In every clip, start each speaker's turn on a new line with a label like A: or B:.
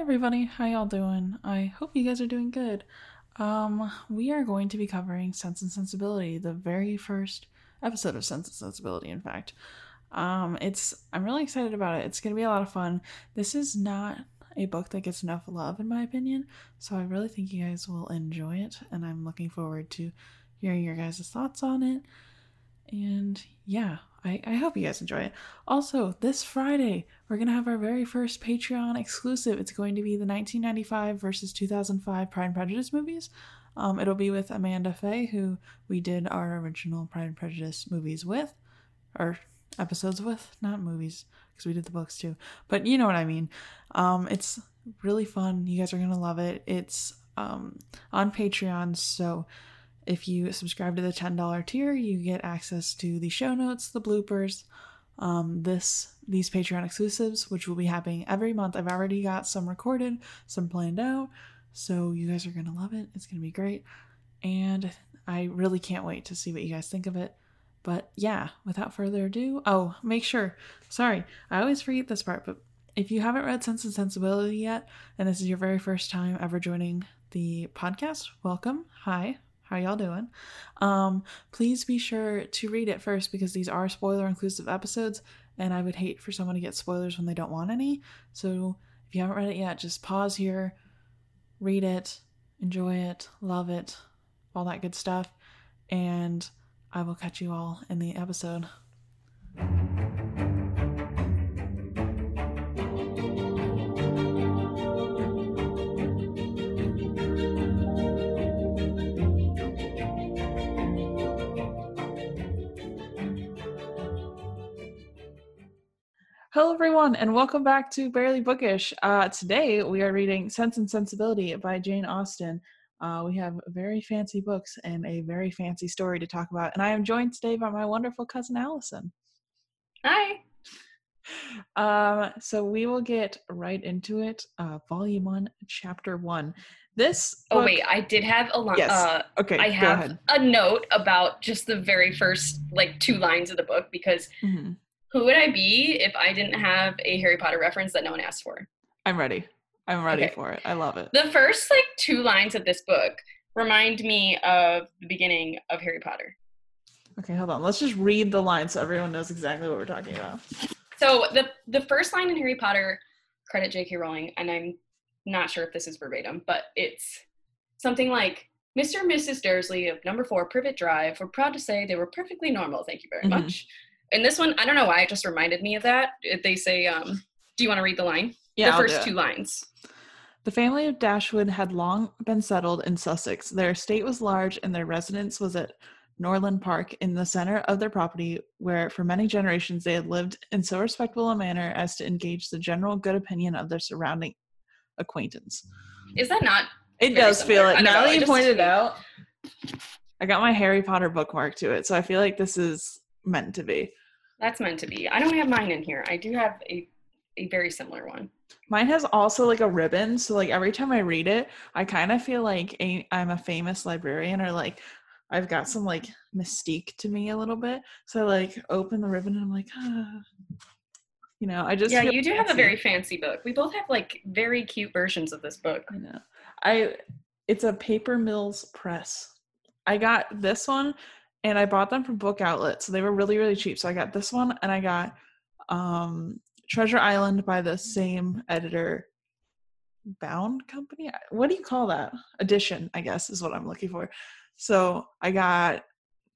A: everybody, how y'all doing? I hope you guys are doing good. Um, we are going to be covering Sense and Sensibility, the very first episode of Sense and Sensibility, in fact. Um, it's I'm really excited about it. It's gonna be a lot of fun. This is not a book that gets enough love, in my opinion, so I really think you guys will enjoy it, and I'm looking forward to hearing your guys' thoughts on it. And yeah, I, I hope you guys enjoy it. Also, this Friday, we're going to have our very first Patreon exclusive. It's going to be the 1995 versus 2005 Pride and Prejudice movies. Um, it'll be with Amanda Fay, who we did our original Pride and Prejudice movies with, or episodes with, not movies, because we did the books too. But you know what I mean. Um, it's really fun. You guys are going to love it. It's um, on Patreon, so if you subscribe to the $10 tier, you get access to the show notes, the bloopers, um, this these Patreon exclusives, which will be happening every month. I've already got some recorded, some planned out, so you guys are gonna love it. It's gonna be great, and I really can't wait to see what you guys think of it. But yeah, without further ado, oh, make sure. Sorry, I always forget this part, but if you haven't read Sense and Sensibility yet, and this is your very first time ever joining the podcast, welcome. Hi, how y'all doing? Um, please be sure to read it first because these are spoiler inclusive episodes, and I would hate for someone to get spoilers when they don't want any. So if you haven't read it yet, just pause here, read it, enjoy it, love it, all that good stuff, and I will catch you all in the episode. Hello, everyone, and welcome back to Barely Bookish. Uh, today, we are reading Sense and Sensibility by Jane Austen. Uh, we have very fancy books and a very fancy story to talk about, and I am joined today by my wonderful cousin Allison.
B: Hi.
A: Um, so we will get right into it. Uh, volume one, chapter one. This.
B: Oh wait, I did have a line.
A: Yes.
B: Uh,
A: Okay,
B: I
A: go
B: have
A: ahead.
B: a note about just the very first like two lines of the book because
A: Mhm.
B: Who would I be if I didn't have a Harry Potter reference that no one asked for?
A: I'm ready. I'm ready
B: Okay.
A: for it. I love it.
B: The first like two lines of this book remind me of the beginning of Harry Potter.
A: Okay, hold on. Let's just read the line so everyone knows exactly what we're talking about.
B: So the the first line in Harry Potter, credit J.K. Rowling, and I'm not sure if this is verbatim, but it's something like Mr. and Mrs. Dursley of number four Privet Drive were proud to say they were perfectly normal. Thank you very
A: Mhm.
B: much. And this one, I don't know why it just reminded me of that. They say, um, "Do you want to read the line?"
A: Yeah,
B: the first two lines.
A: The family of Dashwood had long been settled in Sussex. Their estate was large, and their residence was at Norland Park in the center of their property, where for many generations they had lived in so respectable a manner as to engage the general good opinion of their surrounding acquaintance.
B: Is that not?
A: It does feel
B: similar.
A: it. Now
B: know,
A: that you pointed it out, I got my Harry Potter bookmark to it, so I feel like this is meant to be.
B: That's meant to be. I don't have mine in here. I do have a a very similar one.
A: Mine has also like a ribbon, so like every time I read it, I kind of feel like a, I'm a famous librarian or like I've got some like mystique to me a little bit. So I like open the ribbon and I'm like, ah. you know, I just
B: yeah, you do have a very fancy book. We both have like very cute versions of this book.
A: I know. I it's a Paper Mills press. I got this one and I bought them from Book Outlet, so they were really really cheap. So I got this one and I got um Treasure Island by the same editor Bound Company. What do you call that? Edition, I guess is what I'm looking for. So I got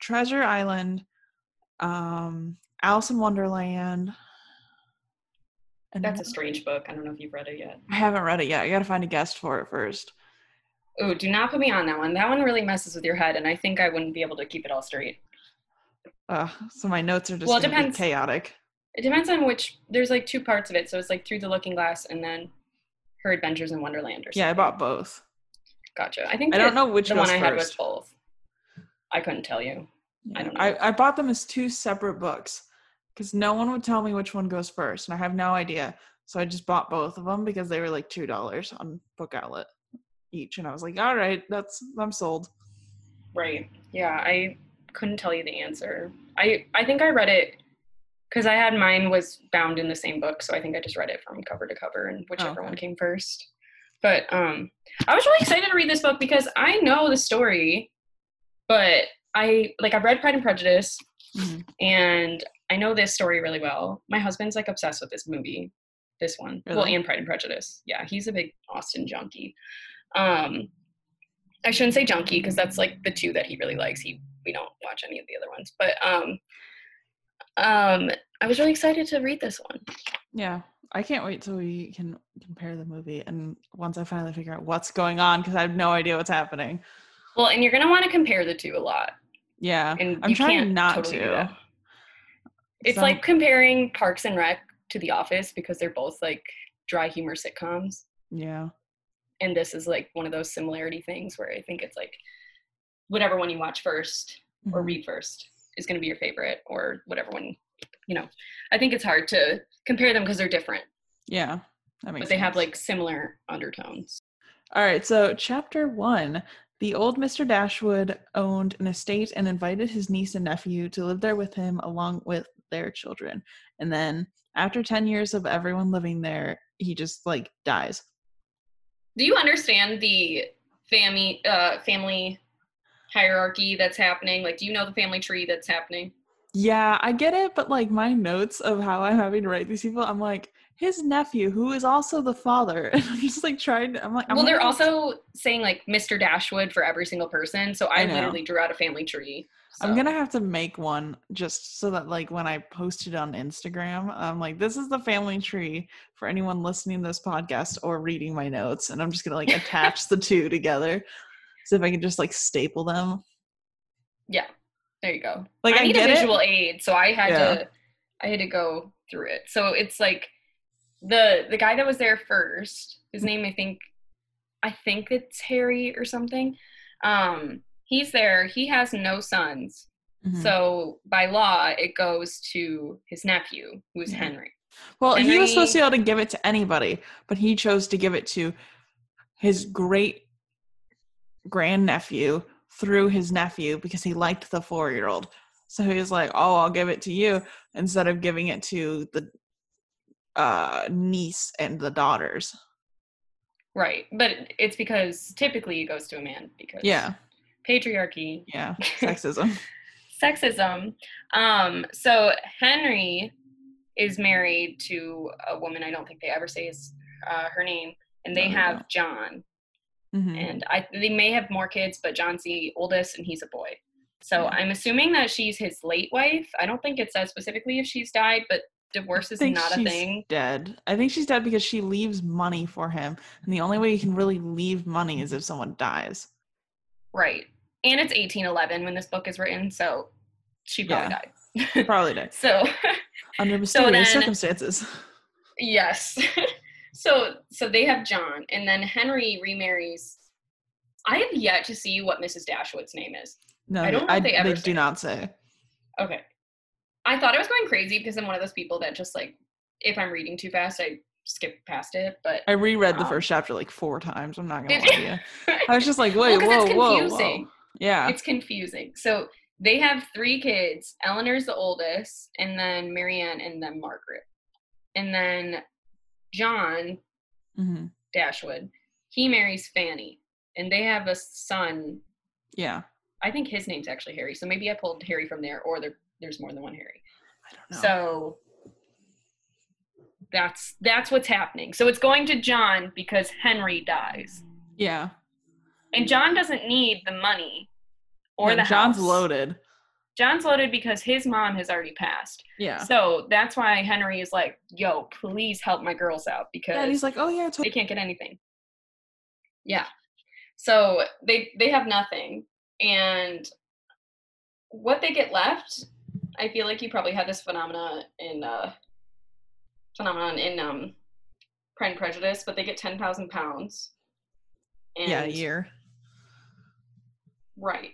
A: Treasure Island, um Alice in Wonderland. And
B: That's a strange book. I don't know if you've read it yet.
A: I haven't read it yet. I got to find a guest for it first.
B: Oh, do not put me on that one. That one really messes with your head, and I think I wouldn't be able to keep it all straight.
A: Uh, so my notes are just
B: Well, it depends.
A: chaotic.
B: It depends on which. There's like two parts of it, so it's like Through the Looking Glass and then Her Adventures in Wonderland. Or something.
A: Yeah, I bought both.
B: Gotcha. I think
A: I don't know which
B: the one I had was both. I couldn't tell you. I don't know.
A: I, I bought them as two separate books because no one would tell me which one goes first, and I have no idea. So I just bought both of them because they were like two dollars on Book Outlet each, and I was like, all right, that's I'm sold.
B: Right. Yeah, I couldn't tell you the answer. I I think I read it because I had mine was bound in the same book, so I think I just read it from cover to cover and whichever
A: okay.
B: one came first. But um, I was really excited to read this book because I know the story, but I like I've read Pride and Prejudice,
A: Mhm.
B: and I know this story really well. My husband's like obsessed with this movie, this one. Well, and Pride and Prejudice. Yeah, he's a big Austen junkie. Um, I shouldn't say junkie because that's like the two that he really likes. He we don't watch any of the other ones, but um, um, I was really excited to read this one.
A: Yeah. I can't wait till we can compare the movie and once I finally figure out what's going on because I have no idea what's happening.
B: Well, and you're gonna want to compare the two a lot,
A: Yeah.
B: and
A: I'm trying not
B: totally
A: to.
B: It's
A: So-
B: like comparing Parks and Rec to The Office because they're both like dry humor sitcoms.
A: Yeah.
B: And this is like one of those similarity things where I think it's like whatever one you watch first or
A: Mhm.
B: read first is going to be your favorite, or whatever one, you know. I think it's hard to compare them because they're different,
A: Yeah. That makes
B: but they have like similar undertones.
A: All right, so chapter one. The old Mr. Dashwood owned an estate and invited his niece and nephew to live there with him along with their children. And then after 10 years of everyone living there, he just like dies.
B: Do you understand the family uh, family hierarchy that's happening? Like, do you know the family tree that's happening?
A: Yeah, I get it, but like my notes of how I'm having to write these people, I'm like, his nephew, who is also the father. And I'm just like trying to, I'm like, I'm
B: well, they're
A: like-
B: also saying like Mr. Dashwood for every single person, so I,
A: I
B: literally drew out a family tree.
A: I'm gonna have to make one just so that like when I post it on Instagram, I'm like, this is the family tree for anyone listening to this podcast or reading my notes, and I'm just gonna like attach the two together. So if I can just like staple them,
B: Yeah, there you go.
A: like
B: I,
A: I,
B: need a
A: it.
B: visual aid, so I had
A: Yeah.
B: to I had to go through it. So it's like the the guy that was there first, his name I think I think it's Harry or something. Um he's there, he has no sons.
A: Mhm.
B: So by law it goes to his nephew, who's
A: Yeah.
B: Henry.
A: well, he was supposed to be able to give it to anybody, but he chose to give it to his great grandnephew through his nephew because he liked the four year old. So he was like, "Oh, I'll give it to you," instead of giving it to the uh, niece and the daughters.
B: Right. But it's because typically it goes to a man because
A: Yeah,
B: patriarchy
A: yeah, sexism.
B: sexism. Um, so Henry is married to a woman. I don't think they ever say his, uh, her name, and they
A: No,
B: have
A: don't.
B: John.
A: Mhm.
B: And I they may have more kids, but John's the oldest, and he's a boy. So
A: Yeah.
B: I'm assuming that she's his late wife. I don't think it says specifically if she's died, but divorce
A: I
B: is not a thing.
A: Dead. I think she's dead because she leaves money for him, and the only way you can really leave money is if someone dies.
B: Right. And it's 1811 when this book is written, so she probably died.
A: Probably dead
B: so
A: under mysterious
B: then-
A: circumstances.
B: Yes. so so they have John, and then Henry remarries. I have yet to see what Mrs. Dashwood's name is.
A: No,
B: I don't know if they ever say
A: do
B: it.
A: not say.
B: Okay. I thought I was going crazy because I'm one of those people that just like if I'm reading too fast, I skip past it. But
A: I reread the
B: Um,
A: first chapter like four times. I'm not gonna lie to you. I was just like, wait,
B: Well,
A: whoa,
B: it's
A: whoa,
B: confusing.
A: whoa. Yeah.
B: it's confusing. So they have three kids. Elinor's the oldest, and then Marianne, and then Margaret. And then John
A: hmm
B: Dashwood, he marries Fanny, and they have a son.
A: Yeah.
B: I think his name's actually Harry, so maybe I pulled Harry from there, or there, there's more than one Harry.
A: I don't know.
B: So that's that's what's happening. So it's going to John because Henry dies,
A: yeah.
B: and John doesn't need the money or
A: No,
B: the
A: John's
B: house.
A: loaded.
B: John's loaded because his mom has already passed.
A: Yeah.
B: So that's why Henry is like, "Yo, please help my girls out because
A: Yeah, he's like, oh yeah,
B: they can't get anything." Yeah. So they they have nothing, and what they get left, I feel like you probably had this phenomena in uh, phenomenon in um, Pride and Prejudice, but they get ten thousand pounds.
A: Yeah, a year.
B: Right.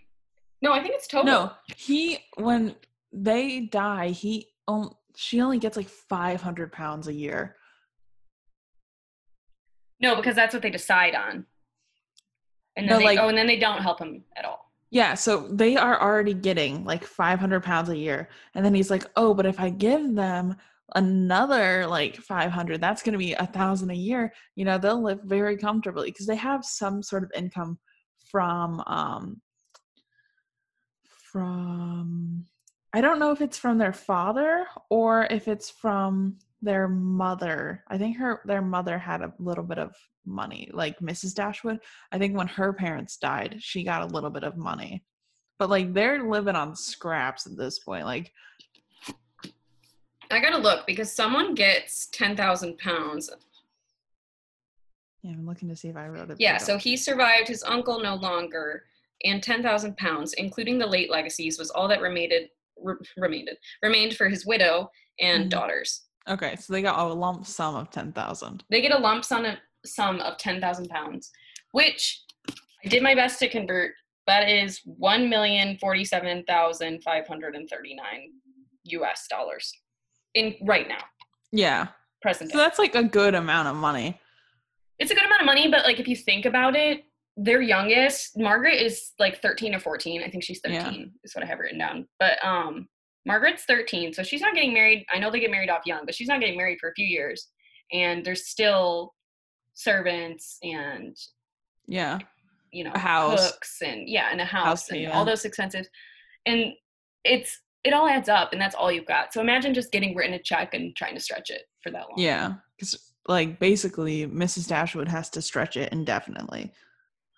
B: No, I think it's total.
A: No, he when they die, he on she only gets like five hundred pounds a year.
B: No, because that's what they decide on. And
A: No,
B: then they,
A: like-
B: oh, and then they don't help him at all.
A: Yeah, so they are already getting like 500 pounds a year. And then he's like, oh, but if I give them another like 500 that's going to be a thousand a year you know they'll live very comfortably because they have some sort of income from um from i don't know if it's from their father or if it's from their mother i think her their mother had a little bit of money like mrs dashwood i think when her parents died she got a little bit of money but like they're living on scraps at this point like
B: I gotta look because someone gets ten thousand pounds.
A: yeah i'm looking to see if i wrote it
B: Yeah, so he survived his uncle no longer, and ten thousand pounds, including the late legacies, was all that remained re- remained remained for his widow and
A: Mhm.
B: daughters.
A: Okay so they got a lump sum of 10000
B: They get a lump sum of, sum of ten thousand pounds, which I did my best to convert. That is one million forty-seven thousand five hundred and thirty-nine U.S. dollars in right now,
A: yeah
B: present
A: so
B: day.
A: that's like a good amount of money
B: it's a good amount of money, but like if you think about it, their youngest, Margaret is like 13 or 14. I think she's 13
A: Yeah.
B: is what I have written down. But um Margaret's 13, so she's not getting married. I know they get married off young, but she's not getting married for a few years. And there's still servants and
A: yeah
B: you know
A: A house.
B: cooks and yeah, and a house,
A: House
B: and
A: payment.
B: all those expenses. And it's it all adds up and that's all you've got. So imagine just getting written a check and trying to stretch it for that long.
A: Yeah, because like basically, Mrs. Dashwood has to stretch it indefinitely.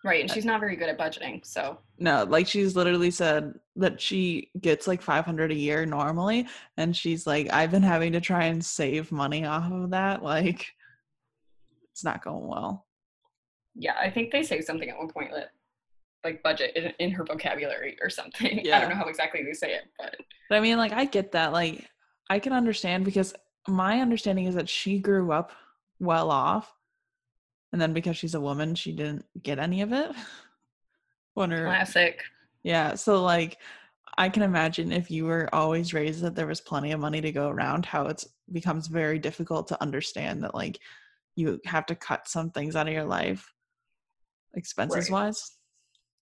B: Right. And uh, she's not very good at budgeting. So
A: No, like she's literally said that she gets like 500 a year normally, and she's like, I've been having to try and save money off of that. Like, it's not going well.
B: yeah, I think they say something at one point that like budget in, in her vocabulary or something.
A: Yeah.
B: I don't know how exactly they say it, but
A: But I mean, like, I get that. Like, I can understand because my understanding is that she grew up well off, and then because she's a woman, she didn't get any of it. When her
B: classic.
A: Yeah, so like I can imagine if you were always raised that there was plenty of money to go around, how it becomes very difficult to understand that like you have to cut some things out of your life expenses
B: Right.
A: wise.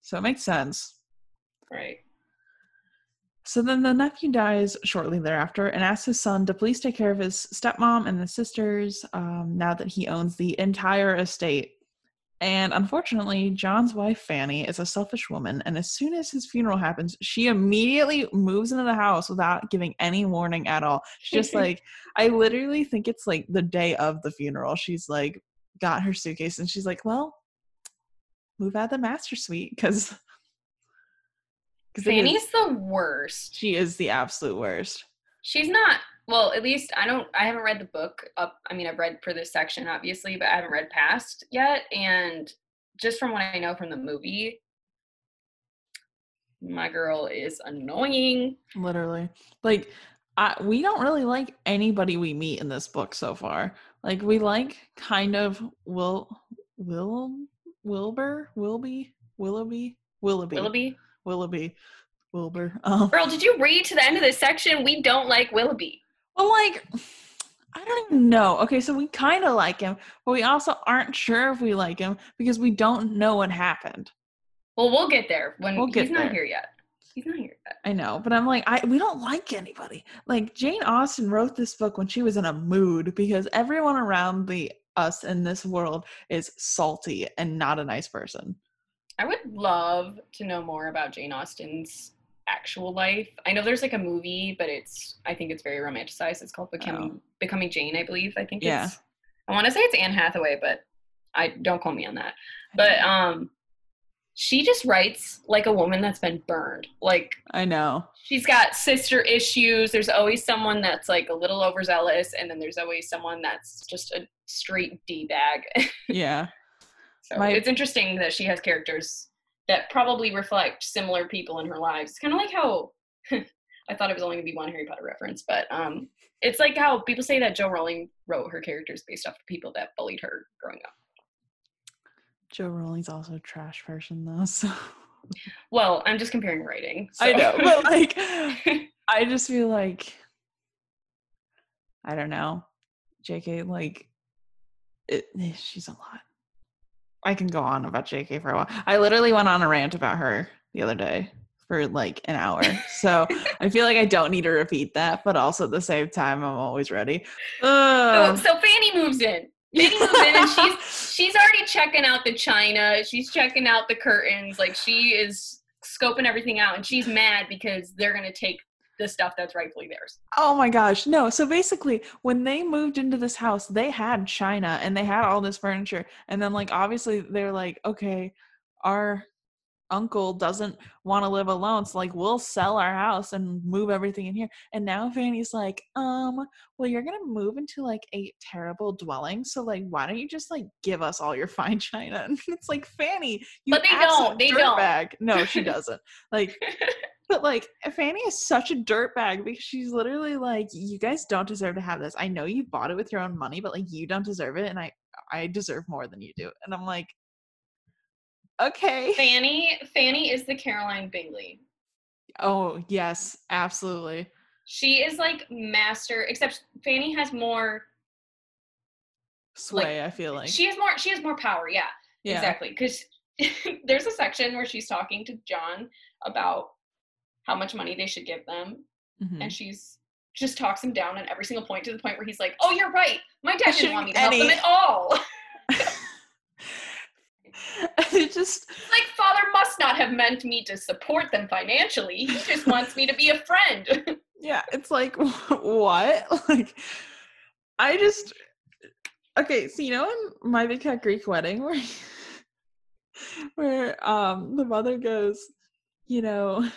A: So it makes sense.
B: Right.
A: So then the nephew dies shortly thereafter and asks his son to please take care of his stepmom and the sisters um, now that he owns the entire estate. And unfortunately, John's wife, Fanny, is a selfish woman. And as soon as his funeral happens, she immediately moves into the house without giving any warning at all. She's just like, I literally think it's like the day of the funeral. She's like, got her suitcase and she's like, well, move out of the master suite because.
B: Fanny's the worst.
A: she is the absolute worst.
B: She's not well, at least I don't I haven't read the book up I mean I've read for this section obviously, but I haven't read past yet. And just from what I know from the movie, my girl is annoying.
A: Literally. Like I, we don't really like anybody we meet in this book so far. Like we like kind of Will Will Wilbur Wilby Willoughby Willoughby
B: Willoughby.
A: Willoughby Wilbur. Um,
B: Girl, did you read to the end of this section? We don't like Willoughby.
A: well, like I don't even know. Okay, so we kind of like him, but we also aren't sure if we like him because we don't know what happened.
B: Well, we'll get there when
A: We'll get
B: he's not here yet. He's not here yet.
A: I know, but I'm like, I we don't like anybody. Like Jane Austen wrote this book when she was in a mood because everyone around the us in this world is salty and not a nice person.
B: I would love to know more about Jane Austen's actual life. I know there's like a movie, but it's I think it's very romanticized. It's called Becoming
A: Oh.
B: Becoming Jane, I believe. I think
A: Yeah.
B: it's I want to say it's Anne Hathaway, but I don't call me on that. But um she just writes like a woman that's been burned. Like
A: I know.
B: she's got sister issues. There's always someone that's like a little overzealous, and then there's always someone that's just a straight D bag.
A: Yeah.
B: So
A: My-
B: it's interesting that she has characters that probably reflect similar people in her lives. Kind of like how I thought it was only gonna be one Harry Potter reference, but um, it's like how people say that Jo Rowling wrote her characters based off of people that bullied her growing up.
A: Jo Rowling's also a trash person though, so
B: Well, I'm just comparing writing.
A: I
B: so-
A: know, but like I just feel like I don't know. JK like it, eh, she's a lot. I can go on about JK for a while. I literally went on a rant about her the other day. for like an hour. So I feel like I don't need to repeat that, but also at the same time, I'm always ready.
B: Oh, so, so Fanny moves in. Fanny moves in and she's she's already checking out the china. She's checking out the curtains. Like she is scoping everything out, and she's mad because they're gonna take the stuff that's rightfully theirs.
A: Oh my gosh. No. So basically, when they moved into this house, they had China and they had all this furniture. And then, like, obviously, they're like, okay, our uncle doesn't want to live alone. So, like, we'll sell our house and move everything in here. And now Fanny's like, um, well, you're going to move into like a terrible dwelling. So, like, why don't you just like give us all your fine China? And it's like, Fanny, you
B: But they don't. They don't.
A: Bag. No, she doesn't. like, but like Fanny is such a dirtbag because she's literally like, you guys don't deserve to have this. I know you bought it with your own money, but like you don't deserve it, and I I deserve more than you do. And I'm like, okay.
B: Fanny Fanny is the Caroline Bingley.
A: Oh yes, absolutely.
B: She is like master, except Fanny has more
A: sway. Like, I feel like
B: she has more. She has more power. Yeah, yeah. exactly. Because there's a section where she's talking to John about how much money they should give them. Mm-hmm. And she's just talks him down on every single point to the point where he's like, "Oh, you're right. My dad didn't want me to help them at all."
A: it just
B: like father must not have meant me to support them financially. He just wants me to be a friend.
A: yeah, it's like what? Like I just okay. So you know in My Big Fat Greek Wedding where where um the mother goes, you know,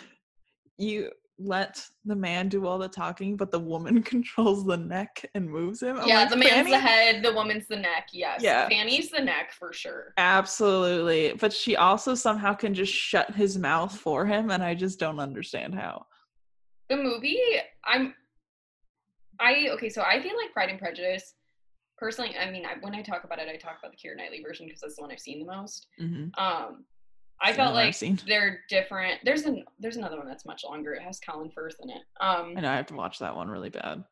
A: you let the man do all the talking, but the woman controls the neck and moves him.
B: I'm yeah, like, the man's Fanny? the head, the woman's the neck. Yes. Yeah. Fanny's the neck for sure.
A: Absolutely. But she also somehow can just shut his mouth for him, and I just don't understand how.
B: The movie, I'm I okay, so I feel like Pride and Prejudice. Personally, I mean, I, when I talk about it, I talk about the Keira Knightley version because that's the one I've seen the most. Mm-hmm. Um, I felt like they're different. There's an there's another one that's much longer. It has Colin Firth in it. Um,
A: I know I have to watch that one really bad.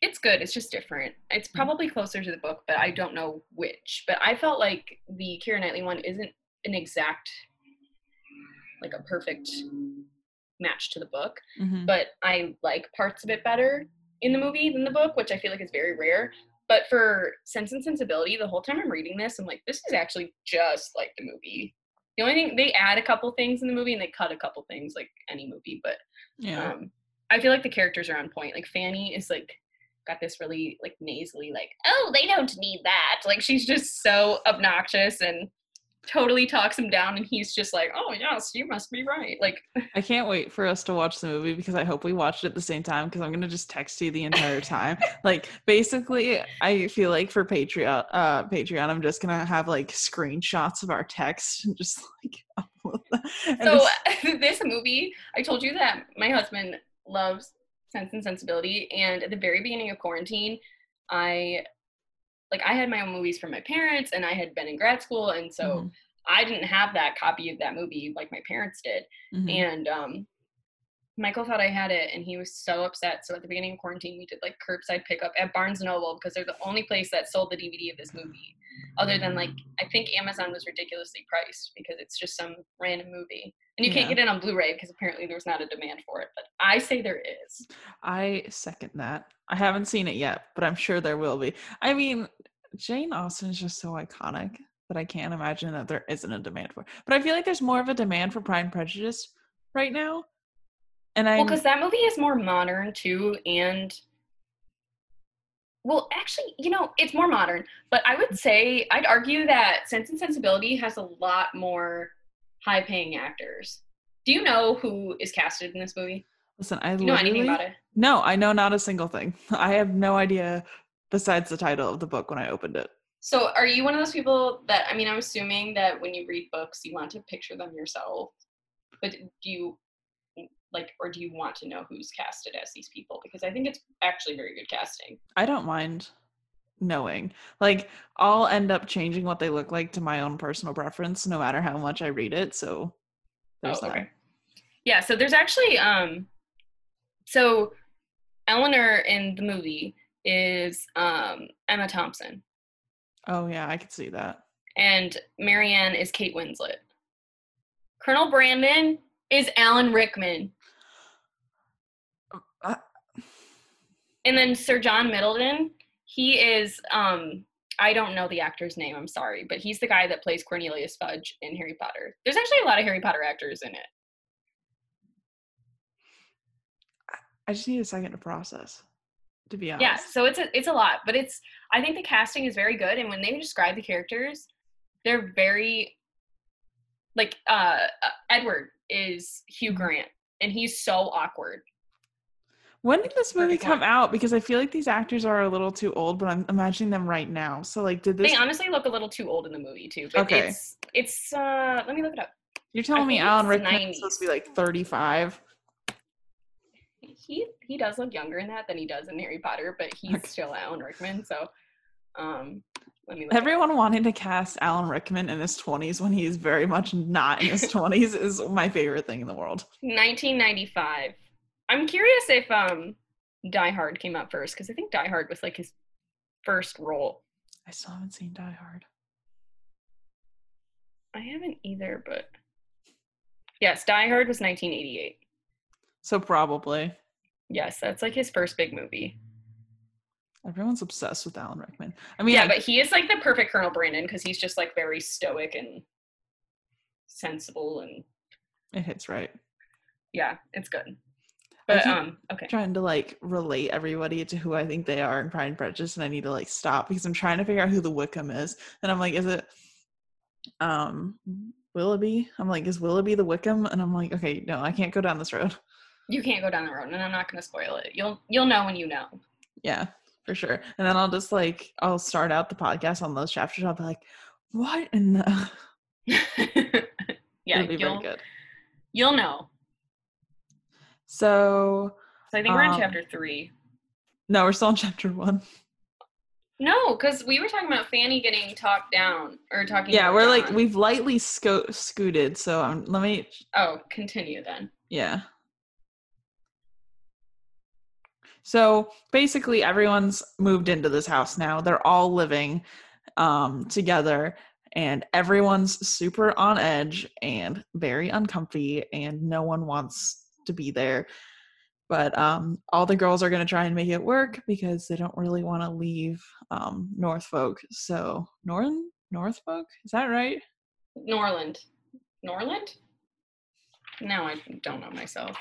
B: It's good. It's just different. It's mm. probably closer to the book, but I don't know which. But I felt like the Keira Knightley one isn't an exact, like a perfect match to the book. Mm-hmm. But I like parts of it better in the movie than the book, which I feel like is very rare. But for Sense and Sensibility, the whole time I'm reading this, I'm like, this is actually just like the movie. The only thing they add a couple things in the movie and they cut a couple things like any movie, but yeah. Um, I feel like the characters are on point. Like Fanny is like got this really like nasally like, "Oh, they don't need that." Like she's just so obnoxious and totally talks him down and he's just like oh yes you must be right. Like
A: i can't wait for us to watch the movie because i hope we watched it at the same time because i'm gonna just text you the entire time. Like basically i feel like for patreon uh patreon i'm just gonna have like screenshots of our text and just like
B: and so this movie i told you that my husband loves sense and sensibility and at the very beginning of quarantine i like I had my own movies from my parents and I had been in grad school and so mm-hmm. I didn't have that copy of that movie like my parents did. Mm-hmm. And um Michael thought I had it and he was so upset. So at the beginning of quarantine we did like curbside pickup at Barnes and Noble because they're the only place that sold the DVD of this movie. Other than like I think Amazon was ridiculously priced because it's just some random movie. And you can't get it on Blu-ray because apparently there's not a demand for it. But I say there is.
A: I second that. I haven't seen it yet, but I'm sure there will be. I mean, Jane Austen is just so iconic that I can't imagine that there isn't a demand for. It. But I feel like there's more of a demand for Pride and Prejudice right now. And I
B: well, because that movie is more modern too, and well, actually, you know, it's more modern. But I would mm. say I'd argue that Sense and Sensibility has a lot more high-paying actors. Do you know who is casted in this movie?
A: Listen, I know anything about it. No, I know not a single thing. I have no idea besides the title of the book when I opened it.
B: So, are you one of those people that I mean, I'm assuming that when you read books, you want to picture them yourself, but do you like, or do you want to know who's casted as these people? Because I think it's actually very good casting.
A: I don't mind knowing. Like, I'll end up changing what they look like to my own personal preference, no matter how much I read it. So, there's oh, okay. that.
B: Yeah. So there's actually um, so Elinor in the movie is um, Emma Thompson.
A: Oh yeah, I could see that.
B: And Marianne is Kate Winslet. Colonel Brandon is Alan Rickman.
A: Uh,
B: And then Sir John Middleton, he is um I don't know the actor's name, I'm sorry, but he's the guy that plays Cornelius Fudge in Harry Potter. There's actually a lot of Harry Potter actors in it.
A: I just need a second to process. To be honest.
B: Yeah, so it's a it's a lot, but it's I think the casting is very good and when they describe the characters, they're very like uh uh, Edward is Hugh
A: Mhm.
B: Grant and he's so awkward.
A: When did this movie come out? Because I feel like these actors are a little too old, but I'm imagining them right now. So like, did this?
B: They honestly look a little too old in the movie too, but
A: Okay.
B: it's it's uh let me look it up.
A: You're telling me Alan Rickman is supposed to be like 35?
B: He he does look younger in that than he does in Harry Potter, but he's
A: Okay.
B: still Alan Rickman, so um let me look it up.
A: Everyone wanting to cast Alan Rickman in his 20s when he's very much not in his 20s is my favorite thing in the world.
B: 1995. I'm curious if um Die Hard came out first because I think Die Hard was like his first role.
A: I still haven't seen Die Hard.
B: I haven't either, but yes, Die Hard was 1988.
A: So probably.
B: Yes, that's like his first big movie.
A: Everyone's obsessed with Alan Rickman. I mean,
B: yeah,
A: I-
B: but he is like the perfect Colonel Brandon because he's just like very stoic and sensible and
A: it hits right.
B: yeah, it's good. But um, okay.
A: trying to like relate everybody to who I think they are in Pride and Prejudice, and I need to like stop because I'm trying to figure out who the Wickham is, and I'm like, is it um Willoughby? I'm like, is Willoughby the Wickham? And I'm like, okay, no, I can't go down this road.
B: You can't go down the road, and I'm not going to spoil it. You'll you'll know when you know.
A: Yeah, for sure. And then I'll just like I'll start out the podcast on those chapters. I'll be like, what in the?
B: yeah,
A: It'll be very
B: you'll
A: good.
B: you'll know.
A: So
B: So I think we're in
A: Um,
B: chapter three.
A: no, we're still in chapter one.
B: No, because we were talking about Fanny getting talked down or talking.
A: Yeah, we're like we've lightly sco- scooted. So um, let me
B: Oh, continue then.
A: Yeah. So basically everyone's moved into this house now. They're all living um together and everyone's super on edge and very uncomfy and no one wants to be there. But um all the girls are going to try and make it work because they don't really want to leave um Northfolk. So Northern Northfolk, is that right?
B: Norland. Norland? Now I don't know myself.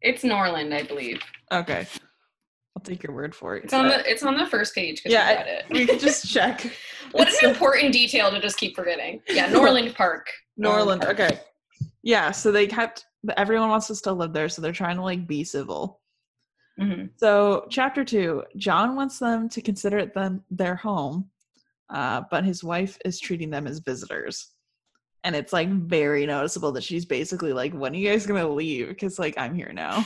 B: It's Norland, I believe.
A: Okay. I'll take your word for it.
B: It's on the it's on the first page because
A: Yeah,
B: it.
A: we could just check.
B: what
A: it's
B: an important detail to just keep forgetting. Yeah, Norland Park.
A: Norland.
B: Park.
A: Okay. Yeah. So they kept. Everyone wants to still live there, so they're trying to like be civil.
B: Mhm.
A: So chapter two, John wants them to consider it them their home, uh, but his wife is treating them as visitors, and it's like very noticeable that she's basically like, "When are you guys gonna leave?" Because like I'm here now.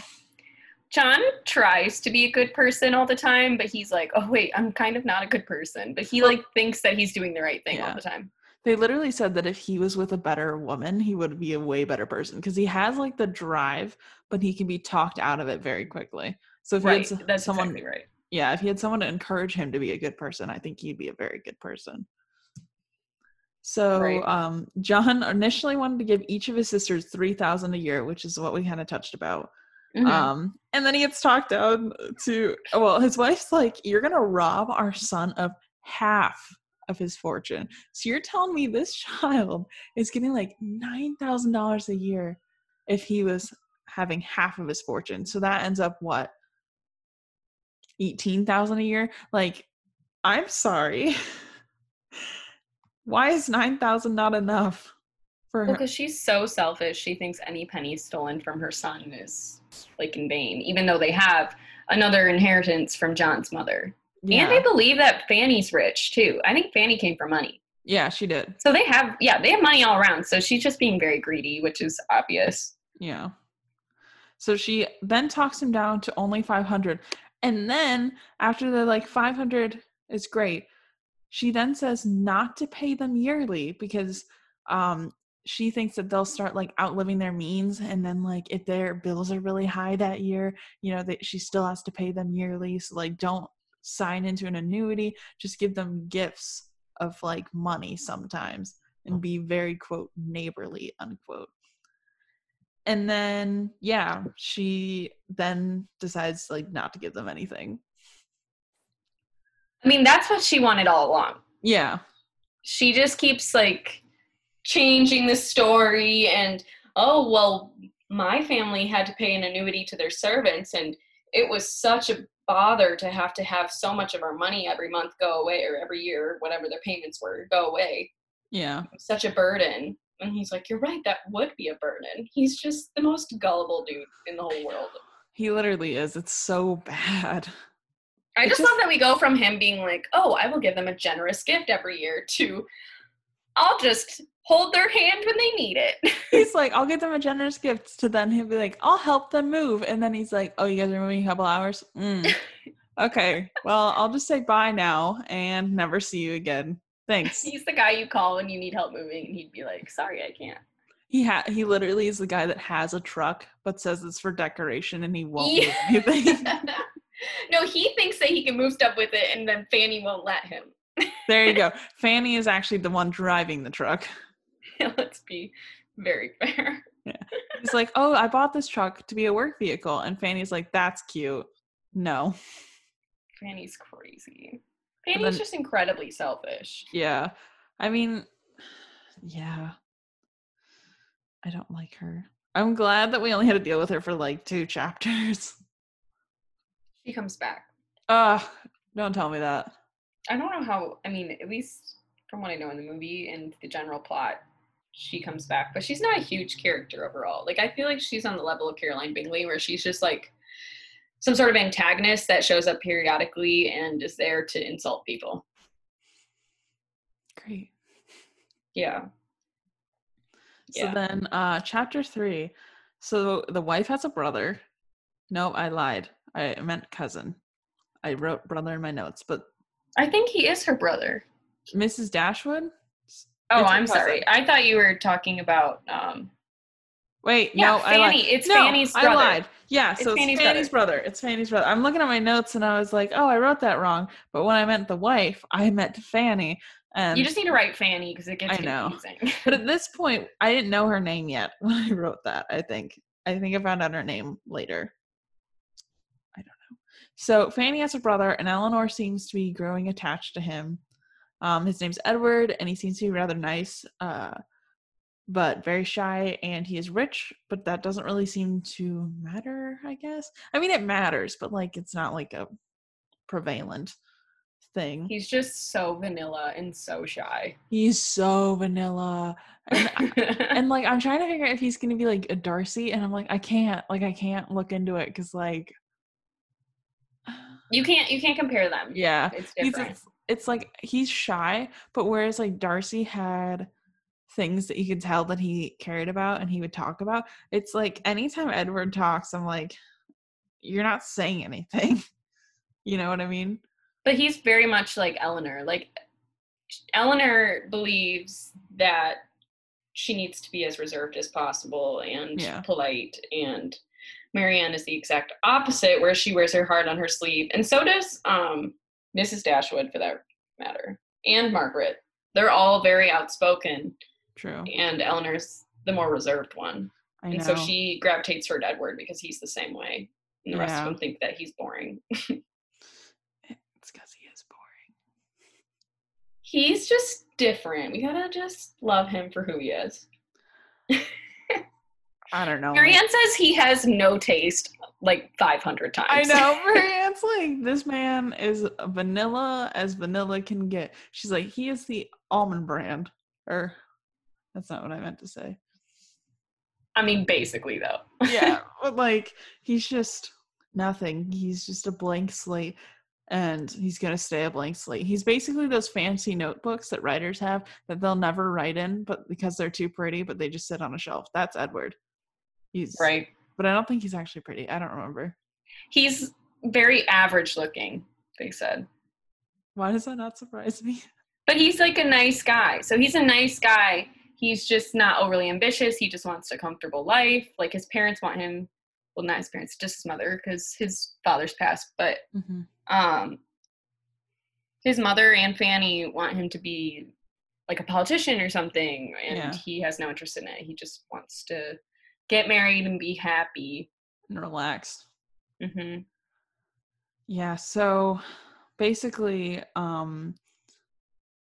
B: John tries to be a good person all the time, but he's like, oh wait, I'm kind of not a good person. But he like thinks that he's doing the right thing all the time.
A: They literally said that if he was with a better woman, he would be a way better person because he has like the drive, but he can be talked out of it very quickly. So if
B: Right.
A: he had
B: That's
A: someone
B: exactly right.
A: yeah, if he had someone to encourage him to be a good person, I think he'd be a very good person. So,
B: Right.
A: um, John initially wanted to give each of his sisters three thousand a year, which is what we kind of touched about.
B: Mhm.
A: Um, and then he gets talked down to well, his wife's like, "You're gonna rob our son of half of his fortune." So you're telling me this child is getting like nine thousand dollars a year if he was having half of his fortune. So that ends up what eighteen thousand a year. Like, I'm sorry. Why is nine thousand not enough for her?
B: because she's so selfish, she thinks any penny stolen from her son is like in vain, even though they have another inheritance from John's mother. And they believe that Fanny's rich too. I think Fanny came for money.
A: yeah, she did.
B: So they have, yeah, they have money all around. So she's just being very greedy, which is obvious.
A: Yeah. So she then talks him down to only 500. And then after the like 500 is great, she then says not to pay them yearly because um she thinks that they'll start like outliving their means and then like if their bills are really high that year, you know, that she still has to pay them yearly. So like don't sign into an annuity, just give them gifts of like money sometimes and be very quote neighborly unquote. and then yeah, she then decides like not to give them anything.
B: I mean, that's what she wanted all along.
A: Yeah.
B: She just keeps like changing the story and oh well my family had to pay an annuity to their servants and it was such a bother to have to have so much of our money every month go away or every year whatever their payments were go away
A: Yeah.
B: such a burden and he's like you're right that would be a burden he's just the most gullible dude in the whole world
A: He literally is. It's so bad.
B: i just,
A: just-
B: love that we go from him being like oh i will give them a generous gift every year to i'll just hold their hand when they need it
A: He's like, I'll get them a generous gift. To then he'll be like, I'll help them move. And then he's like, Oh, you guys are moving in a couple hours? Mm. Okay. Well, I'll just say bye now and never see you again. Thanks.
B: he's the guy you call when you need help moving and he'd be like sorry i can't
A: He ha- he literally is the guy that has a truck but says it's for decoration and he won't
B: Yeah.
A: move anything.
B: no, he thinks that he can move stuff with it, and then Fanny won't let him.
A: There you go. Fanny is actually the one driving the truck.
B: Let's be very fair. Yeah.
A: He's like, "Oh, I bought this truck to be a work vehicle," and Fanny's like, "That's cute." No.
B: Fanny's crazy. Fanny's
A: then-
B: just incredibly selfish.
A: Yeah. I mean, yeah. I don't like her. I'm glad that we only had to deal with her for like two chapters.
B: She comes back.
A: Ugh, don't tell me that.
B: I don't know how. I mean, at least from what I know in the movie and the general plot, she comes back, but she's not a huge character overall. Like I feel like she's on the level of Caroline Bingley, where she's just like some sort of antagonist that shows up periodically and is there to insult people.
A: Great.
B: Yeah.
A: So
B: Yeah.
A: then, uh, chapter three. So the wife has a brother. No, I lied. I meant cousin. I wrote brother in my notes, but
B: I think he is her brother.
A: Mrs. Dashwood.
B: Oh,
A: It's
B: I'm sorry. I thought you were talking about um
A: Wait,
B: yeah,
A: no.
B: Fanny. It's
A: no,
B: Fanny's brother.
A: I lied. Yeah, so it's
B: Fanny's
A: Fanny's, brother. It's Fanny's brother. I'm looking at my notes and I was like, oh, I wrote that wrong. But when I meant the wife, I meant Fanny. And
B: You just need to write Fanny because it gets
A: I know.
B: confusing.
A: but at this point, I didn't know her name yet when I wrote that. I think. I think I found out her name later. I don't know. So Fanny has a brother, and Elinor seems to be growing attached to him. Um, his name's Edward, and he seems to be rather nice, uh, but very shy. And he is rich, but that doesn't really seem to matter. I guess. I mean, it matters, but like it's not like a prevalent thing.
B: He's just so vanilla and so shy.
A: He's so vanilla. And and like I'm trying to figure out if he's gonna be like a Darcy, and I'm like, I can't, like, I can't look into it because, like,
B: you can't you can't compare them.
A: yeah,
B: It's different.
A: it's, it's like he's shy, but whereas like Darcy had things that you could tell that he cared about and he would talk about, it's like anytime Edward talks, I'm like, you're not saying anything. you know what I mean?
B: But he's very much like Elinor. Like Elinor believes that she needs to be as reserved as possible and
A: Yeah.
B: polite and Marianne is the exact opposite where she wears her heart on her sleeve. And so does um Mrs. Dashwood for that matter. And Margaret. They're all very outspoken
A: True.
B: and Elinor's the more reserved one.
A: I
B: and
A: know.
B: so she gravitates toward Edward because he's the same way. And the rest of them think that he's boring.
A: it's because he is boring.
B: He's just different. We gotta just love him for who he is.
A: I don't know. like-
B: Marianne says he has no taste like 500 times.
A: I know. Marianne's like, this man is vanilla as vanilla can get. She's like, he is the almond brand. Or that's not what I meant to say.
B: I mean, basically, though.
A: Yeah. but like, he's just nothing. He's just a blank slate. And he's gonna stay a blank slate. He's basically those fancy notebooks that writers have that they'll never write in, but because they're too pretty, but they just sit on a shelf. That's Edward. He's
B: right.
A: but I don't think he's actually pretty. I don't remember.
B: He's very average looking, they said.
A: Why does that not surprise me?
B: But he's like a nice guy. So he's a nice guy. He's just not overly ambitious. He just wants a comfortable life. Like his parents want him, well, not his parents, just his mother, because his father's passed. But
A: Mm-hmm.
B: um his mother and Fanny want him to be like a politician or something and
A: Yeah.
B: he has no interest in it. He just wants to get married and be happy.
A: and relaxed.
B: hmm
A: Yeah, so basically, um,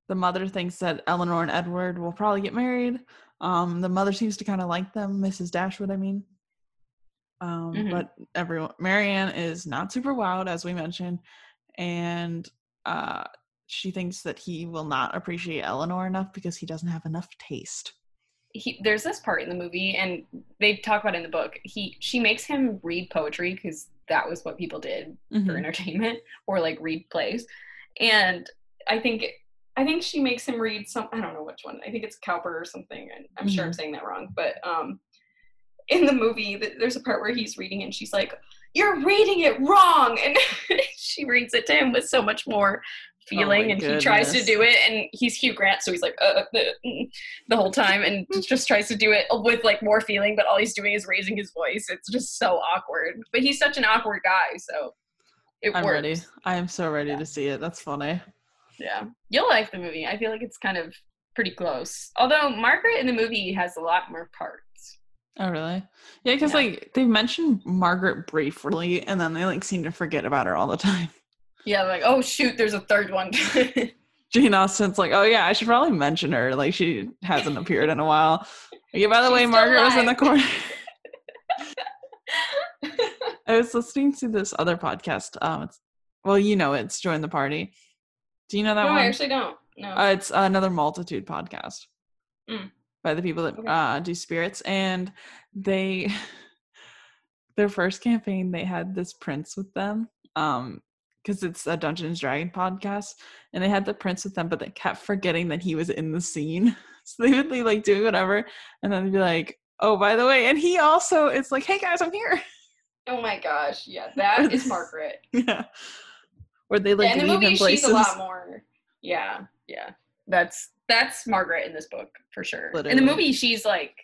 A: the mother thinks that Elinor and Edward will probably get married. Um, the mother seems to kind of like them, Mrs. Dashwood, I mean. Um,
B: Mhm.
A: but everyone, Marianne is not super wild, as we mentioned, and uh, she thinks that he will not appreciate Elinor enough because he doesn't have enough taste.
B: He, there's this part in the movie, and they talk about it in the book. He she makes him read poetry because that was what people did for
A: Mhm.
B: entertainment, or like read plays. And I think I think she makes him read some. I don't know which one. I think it's Cowper or something. and I'm sure I'm saying that wrong, but um, in the movie, there's a part where he's reading, and she's like, "You're reading it wrong," and she reads it to him with so much more feeling,
A: my
B: and he tries to do it, and he's Hugh Grant, so he's like, uh, uh, mm, the whole time, and just tries to do it with like more feeling, but all he's doing is raising his voice. It's just so awkward. But he's such an awkward guy, so it
A: I'm
B: works.
A: ready. I am so ready
B: Yeah.
A: to see it. That's funny.
B: Yeah, you'll like the movie. I feel like it's kind of pretty close. Although Margaret in the movie has a lot more parts.
A: Oh, really? Yeah, because
B: Yeah.
A: like they mentioned Margaret briefly, and then they like seem to forget about her all the time.
B: Yeah, like oh shoot, there's a third one.
A: Jane Austen's like, oh yeah, I should probably mention her. Like she hasn't appeared in a while. Yeah, by the way,
B: She's still
A: Margaret was in the corner. I was listening to this other podcast. Um, it's, well, you know, it's Join the Party. Do you know that one?
B: no,
A: one?
B: I actually don't. No.
A: Uh, it's another multitude podcast
B: Mm.
A: by the people that
B: Okay.
A: uh, do spirits, and they their first campaign they had this prince with them, um, because it's a Dungeons Dragon podcast, and they had the prince with them, but they kept forgetting that he was in the scene, so they would be like doing whatever, and then they'd be like, "Oh, by the way," and he also it's like, "Hey guys, I'm here."
B: oh my gosh, yeah, that is Margaret.
A: yeah, where they like
B: yeah, in the movie,
A: places.
B: she's a lot more. Yeah, yeah. That's that's Margaret in this book for sure. In the movie, she's like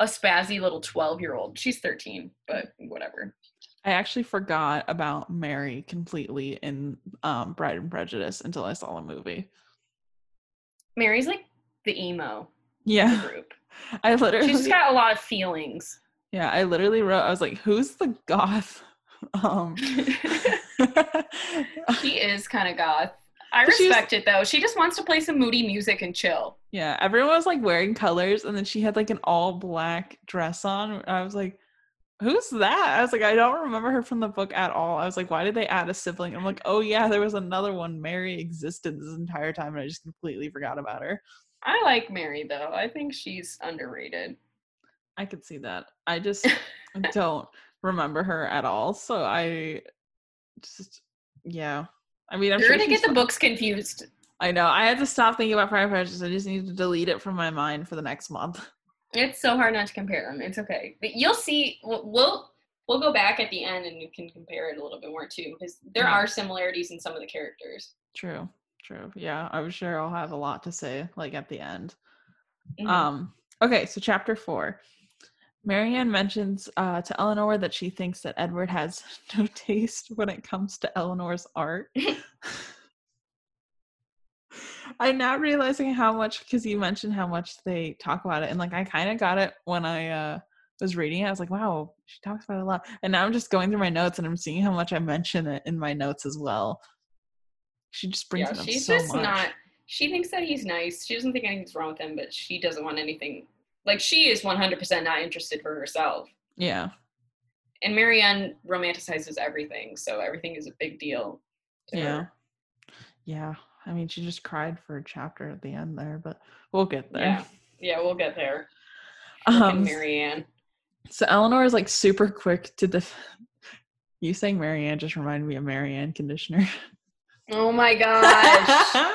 B: a spazzy little twelve year old. She's thirteen, but whatever.
A: I actually forgot about Mary completely in um, Bride and Prejudice until I saw the movie.
B: Mary's like the emo
A: Yeah,
B: the group.
A: I literally.
B: She's got a lot of feelings.
A: yeah, I literally wrote. I was like, "Who's the goth?" Um,
B: she is kind of goth. I respect it though. She just wants to play some moody music and chill.
A: yeah, everyone was like wearing colors, and then she had like an all black dress on. I was like, "Who's that?" I was like, "I don't remember her from the book at all." I was like, "Why did they add a sibling?" I'm like, "Oh yeah, there was another one. Mary existed this entire time, and I just completely forgot about her."
B: I like Mary though. I think she's underrated.
A: I could see that. I just don't remember her at all. So I just yeah. I mean, I'm
B: You're
A: sure
B: gonna get the books confused.
A: I know. I had to stop thinking about Pride and Prejudice. I just need to delete it from my mind for the next month.
B: It's so hard not to compare them. It's okay, but you'll see. We'll we'll, we'll go back at the end and you can compare it a little bit more too, because there
A: Yeah.
B: are similarities in some of the characters.
A: True. True. Yeah, I'm sure I'll have a lot to say like at the end.
B: Mhm.
A: Um. Okay. So chapter four. Marianne mentions uh, to Elinor that she thinks that Edward has no taste when it comes to Elinor's art. I'm not realizing how much because you mentioned how much they talk about it, and like I kind of got it when I uh, was reading it. I was like, "Wow, she talks about it a lot." And now I'm just going through my notes and I'm seeing how much I mention it in my notes as well. She just brings
B: yeah,
A: it up
B: she's
A: so
B: just
A: much.
B: not. She thinks that he's nice. She doesn't think anything's wrong with him, but she doesn't want anything. Like she is 100% not interested for herself.
A: Yeah,
B: And Marianne romanticizes everything, so everything is a big deal.
A: yeah,
B: her.
A: yeah. I mean, she just cried for a chapter at the end there, but we'll get there.
B: Yeah. Yeah, we'll get there.
A: Um,
B: Marianne.
A: So Elinor is like super quick to def- You saying Marianne just reminded me of Marianne conditioner.
B: Oh my gosh.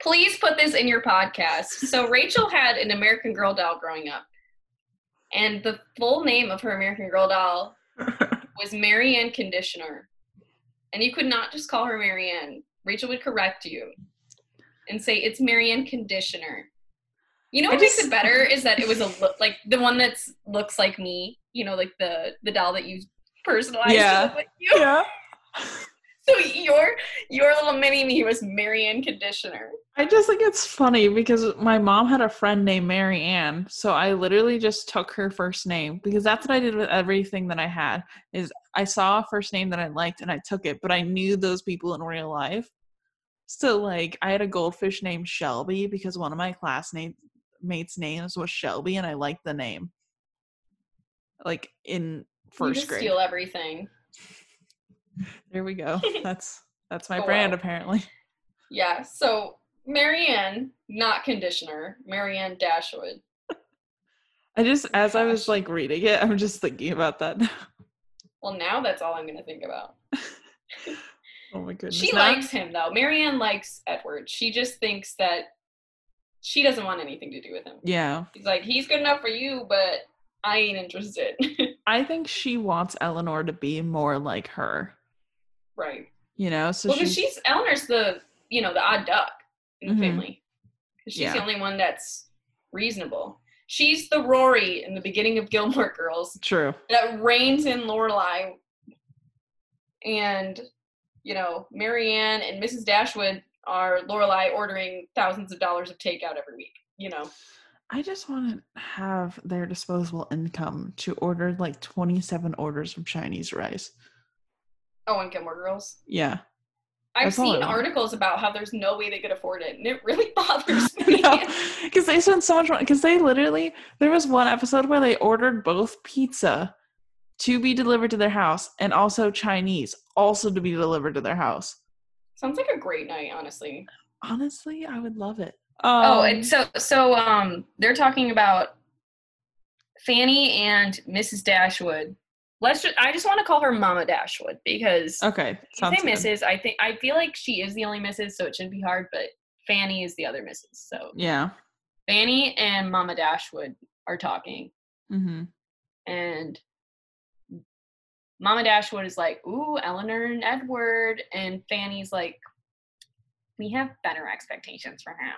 B: Please put this in your podcast. So Rachel had an American Girl doll growing up. And the full name of her American Girl doll was Marianne Conditioner. And you could not just call her Marianne. Rachel would correct you and say it's Marianne Conditioner. You know what makes it better is that it was a look like the one that's looks like me. You know, like the the doll that you personalized
A: Yeah.
B: like you.
A: yeah.
B: So your your little mini me was Marianne Conditioner.
A: I just think it's funny because my mom had a friend named Marianne, so I literally just took her first name because that's what I did with everything that I had. Is I saw a first name that I liked and I took it, but I knew those people in real life. So like I had a goldfish named Shelby because one of my classmates' names was Shelby and I liked the name. Like in first grade.
B: steal everything.
A: There we go. That's that's my
B: Oh,
A: brand
B: wow.
A: apparently.
B: Yeah. So Marianne, not conditioner. Marianne Dashwood.
A: I just as I was like reading it, I'm just thinking about that.
B: Well, now that's all I'm gonna think about.
A: Oh my goodness.
B: She
A: Now-
B: likes him though. Marianne likes Edward. She just thinks that she doesn't want anything to do with him.
A: Yeah.
B: He's like, he's good enough for you, but I ain't interested.
A: I think she wants Elinor to be more like her.
B: right.
A: You know, so
B: well, because
A: she's,
B: she's Elinor's the you know the odd duck in the
A: Mhm.
B: family. 'Cause she's the only one that's reasonable. She's the Rory in the beginning of Gilmore Girls
A: true.
B: that reins in Lorelai, and you know Marianne and Mrs. Dashwood are Lorelai ordering thousands of dollars of takeout every week. You know,
A: I just want to have their disposable income to order like 27 orders of Chinese rice.
B: oh, and Gilmore Girls.
A: Yeah.
B: I've seen articles about how there's no way they could afford it, and it really bothers me.
A: Because they spend so much money. Because they literally, there was one episode where they ordered both pizza to be delivered to their house and also Chinese also to be delivered to their house.
B: Sounds like a great night, honestly.
A: Honestly, I would love it.
B: oh,
A: Um,
B: and so so um they're talking about Fanny and Mrs. Dashwood. Let's just I just want to call her Mama Dashwood because
A: okay. Sounds
B: say. Mrs. I think I feel like she is the only Mrs. so it shouldn't be hard, but Fanny is the other Mrs. So
A: Yeah.
B: Fanny and Mama Dashwood are talking
A: Mm-hmm.
B: and Mama Dashwood is like, "Ooh, Elinor and Edward," and Fanny's like, "We have better expectations for him."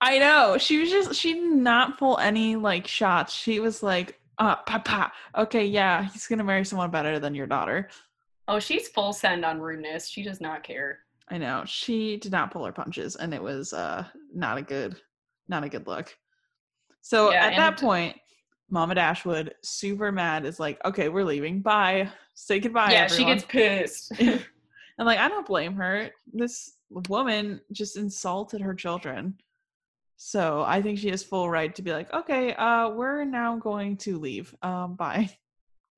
A: I know. She was just she did not pull any like shots. She was like, uh, papa. Okay, yeah, he's gonna marry someone better than your daughter.
B: Oh, she's full send on rudeness. She does not care.
A: I know. She did not pull her punches, and it was uh not a good not a good look. So
B: Yeah,
A: at that point, Mama Dashwood, super mad, is like, okay, we're leaving. Bye. Say goodbye.
B: yeah,
A: everyone.
B: she gets pissed.
A: and like, I don't blame her. This woman just insulted her children. So I think she has full right to be like, okay, uh, we're now going to leave. Um, bye.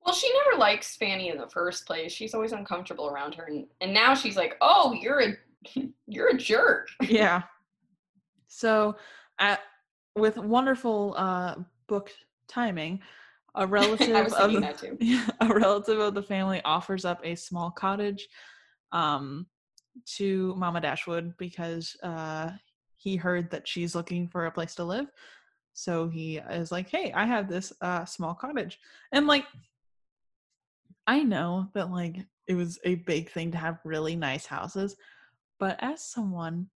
B: well, she never likes Fanny in the first place. She's always uncomfortable around her, and, and now she's like, "Oh, you're a you're a jerk."
A: yeah. So, at with wonderful uh book timing, a relative of the. Yeah, a relative of the family offers up a small cottage um to Mama Dashwood because uh he heard that she's looking for a place to live. So he is like, "Hey, I have this uh small cottage." And like I know that like it was a big thing to have really nice houses, but as someone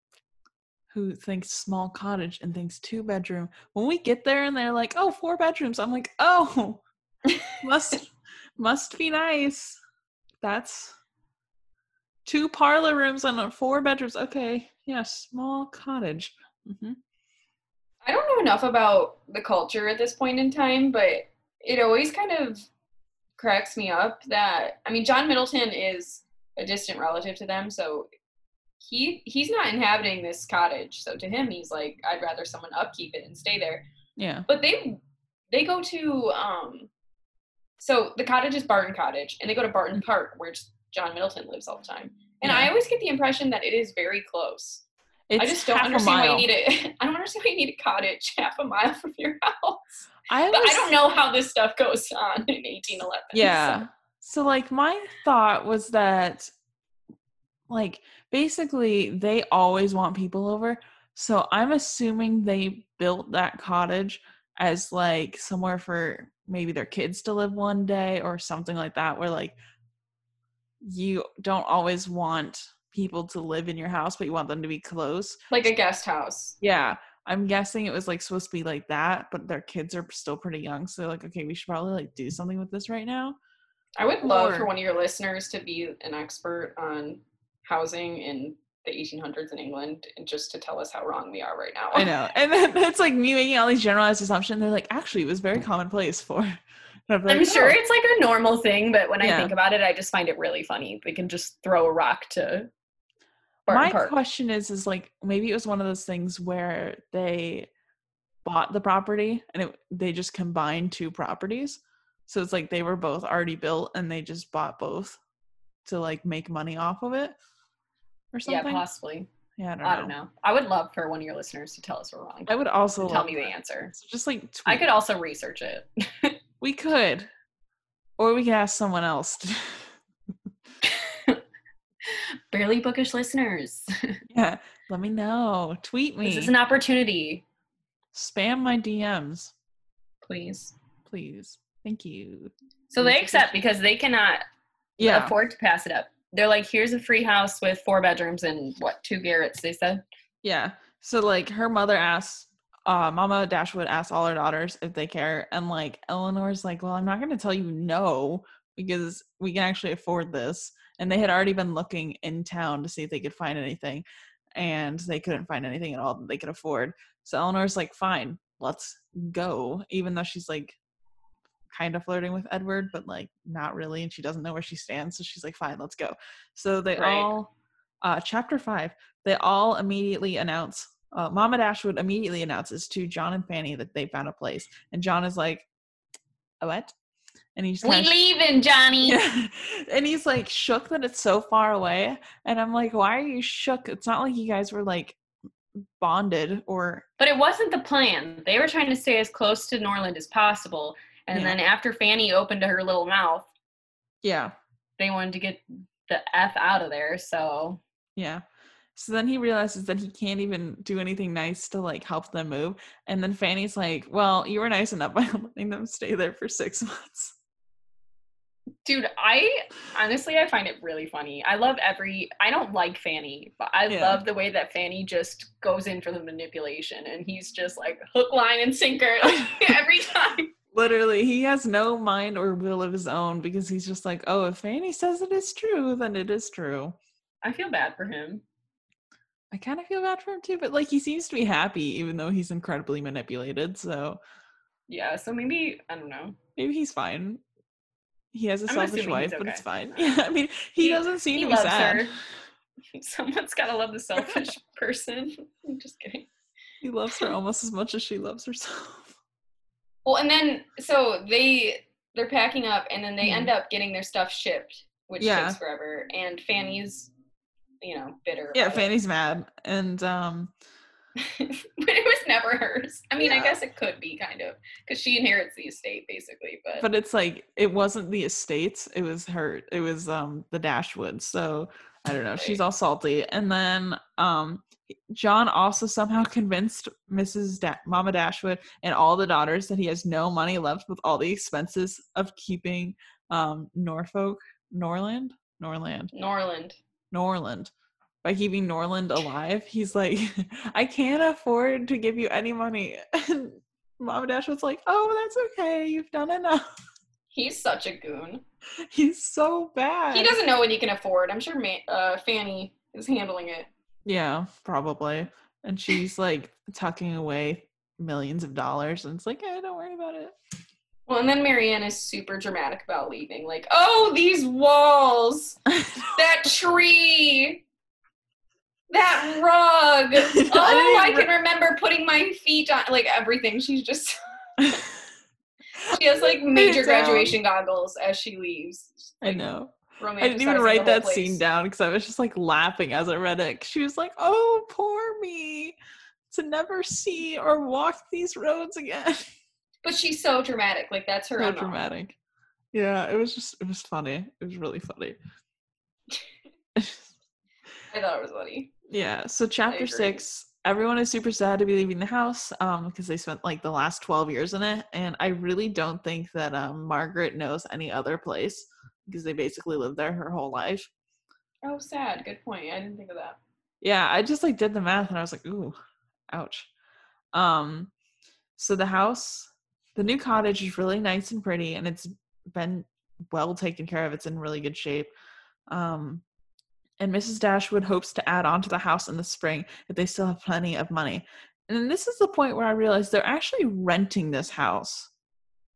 A: who thinks small cottage and thinks two bedroom, when we get there and they're like, "Oh, four bedrooms." I'm like, "Oh, must must be nice. That's two parlor rooms and four bedrooms. Okay, yeah, small cottage. hmm
B: I don't know enough about the culture at this point in time, but it always kind of cracks me up that I mean, John Middleton is a distant relative to them, so he he's not inhabiting this cottage. So to him, he's like, I'd rather someone upkeep it and stay there.
A: Yeah,
B: But they they go to um, so the cottage is Barton Cottage, and they go to Barton Park, where John Middleton lives all the time. And I always get the impression that it is very close.
A: it's
B: I just don't understand why you need it. I don't understand why you need a cottage half a mile from your house.
A: I,
B: But I don't know how this stuff goes on in 1811.
A: Yeah. So like my thought was that like basically they always want people over. So I'm assuming they built that cottage as like somewhere for maybe their kids to live one day or something like that where like you don't always want people to live in your house but you want them to be close.
B: like a guest house.
A: Yeah. I'm guessing it was like supposed to be like that, but their kids are still pretty young. So they're like, okay, we should probably like do something with this right now.
B: I would love for one of your listeners to be an expert on housing in the 1800s in England, and just to tell us how wrong we are right now.
A: I know. And then it's like me making all these generalized assumptions. They're like, actually, it was very mm. commonplace for. I'm, like,
B: I'm sure
A: "Oh."
B: it's like a normal thing, but when
A: Yeah.
B: I think about it, I just find it really funny. We can just throw a rock to Barton
A: My
B: Park.
A: question is, is like maybe it was one of those things where they bought the property and it, they just combined two properties. So it's like they were both already built and they just bought both to like make money off of it or
B: yeah, possibly.
A: Yeah, I don't,
B: I don't know. I would love for one of your listeners to tell us we're wrong.
A: I would also
B: tell me the answer.
A: So just like
B: I could also research it.
A: we could, or we could ask someone else.
B: Barely bookish listeners.
A: yeah, let me know. Tweet me.
B: this is an opportunity,
A: Spam my DMs,
B: please.
A: please. Thank you.
B: So they accept because they cannot
A: Yeah.
B: afford to pass it up. They're like, here's a free house with four bedrooms and what, two garrets, they said?
A: Yeah. So like her mother asks, uh, Mama Dashwood asks all her daughters if they care, and like Elinor's like, Well, I'm not gonna tell you no because we can actually afford this. And they had already been looking in town to see if they could find anything, and they couldn't find anything at all that they could afford. So Elinor's like, Fine, let's go, even though she's like kind of flirting with Edward, but like not really, and she doesn't know where she stands. So she's like, Fine, let's go. So they
B: Right.
A: all uh chapter five they all immediately announce uh, mama dashwood immediately announces to john and fanny that they found a place and john is like "A what and he's
B: We leaving, Johnny.
A: and he's like shook that it's so far away and i'm like why are you shook it's not like you guys were like bonded or
B: But it wasn't the plan. They were trying to stay as close to Norland as possible. And
A: Yeah.
B: then after Fanny opened her little mouth,
A: yeah
B: they wanted to get the F out of there. So
A: yeah so then he realizes that he can't even do anything nice to like help them move and then fanny's like well you were nice enough by letting them stay there for six months
B: dude, I honestly I find it really funny. I love every I don't like Fanny, but I
A: Yeah.
B: love the way that Fanny just goes in for the manipulation and he's just like hook, line, and sinker every time.
A: Literally, he has no mind or will of his own because he's just like, oh, if Fanny says it is true, then it is true.
B: I feel bad for him.
A: I kind of feel bad for him too, but like he seems to be happy even though he's incredibly manipulated. So
B: Yeah, so maybe I don't know.
A: maybe he's fine. He has a
B: I'm
A: selfish wife, but it's fine. Yeah, I mean, he,
B: He-
A: doesn't seem
B: He
A: to be sad.
B: her. Someone's gotta love the selfish person. I'm just kidding.
A: He loves her almost as much as she loves herself.
B: Well, and then so they they're packing up, and then they
A: Mhm.
B: end up getting their stuff shipped, which
A: Yeah.
B: takes forever. And Fanny's, you know, bitter.
A: Yeah,
B: about it.
A: Fanny's mad, and um,
B: but it was never hers. I mean, I guess it could be kind of because she inherits the estate basically, but,
A: but it's like it wasn't the estates; it was her. It was um the Dashwoods. So I don't know. She's all salty, and then um John also somehow convinced Mrs. Da- Mama Dashwood and all the daughters that he has no money left with all the expenses of keeping um Norfolk, Norland, Norland,
B: Norland.
A: Norland. By keeping Norland alive, he's like, I can't afford to give you any money. And Mama Dashwood's like, Oh, that's okay. You've done enough.
B: He's such a goon.
A: He's so bad.
B: He doesn't know what he can afford. I'm sure Ma- uh, Fanny is handling it.
A: Yeah, probably. And she's like tucking away millions of dollars, and it's like, hey, don't worry about it.
B: Well, and then Marianne is super dramatic about leaving. Like, oh, these walls, that tree, that rug. Oh, I can remember putting my feet on, like everything. She's just, she has like major
A: um
B: graduation goggles as she leaves.
A: I know. I didn't even write that
B: place.
A: scene down because I was just like laughing as I read it. She was like, "Oh, poor me, to never see or walk these roads again."
B: But she's so dramatic. Like that's her
A: so
B: MO.
A: dramatic. Yeah, it was just it was funny. It was really funny.
B: I thought it was funny.
A: yeah. So chapter six, everyone is super sad to be leaving the house um because they spent like the last 12 years in it and i really don't think that um margaret knows any other place because they basically lived there her whole life
B: Oh, sad. Good point. I didn't think of that.
A: yeah i just like did the math and i was like ooh ouch um so the house the new cottage is really nice and pretty and it's been well taken care of it's in really good shape um and Mrs. Dashwood hopes to add on to the house in the spring if they still have plenty of money. And this is the point where I realized they're actually renting this house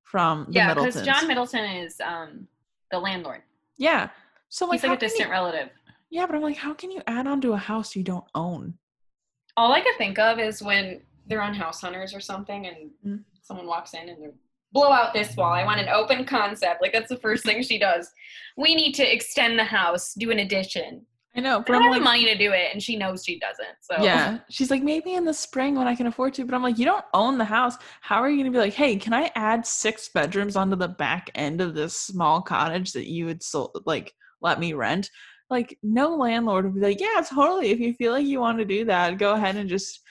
A: from the
B: yeah, because. John Middleton is um the landlord.
A: yeah. So like,
B: He's like a
A: can you-
B: distant relative.
A: yeah, but I'm like, how can you add on to a house you don't own?
B: All I could think of is when they're on House Hunters or something, and
A: Mm.
B: someone walks in and they're blow out this wall. I want an open concept. Like that's the first thing she does. We need to extend the house, do an addition.
A: I know,
B: I
A: but I'm
B: have
A: like,
B: the money to do it, and she knows she doesn't. So
A: yeah. She's like, maybe in the spring when I can afford to. But I'm like, you don't own the house. How are you going to be like, hey, can I add six bedrooms onto the back end of this small cottage that you would so like let me rent? Like, no landlord would be like, yeah, totally. If you feel like you want to do that, go ahead and just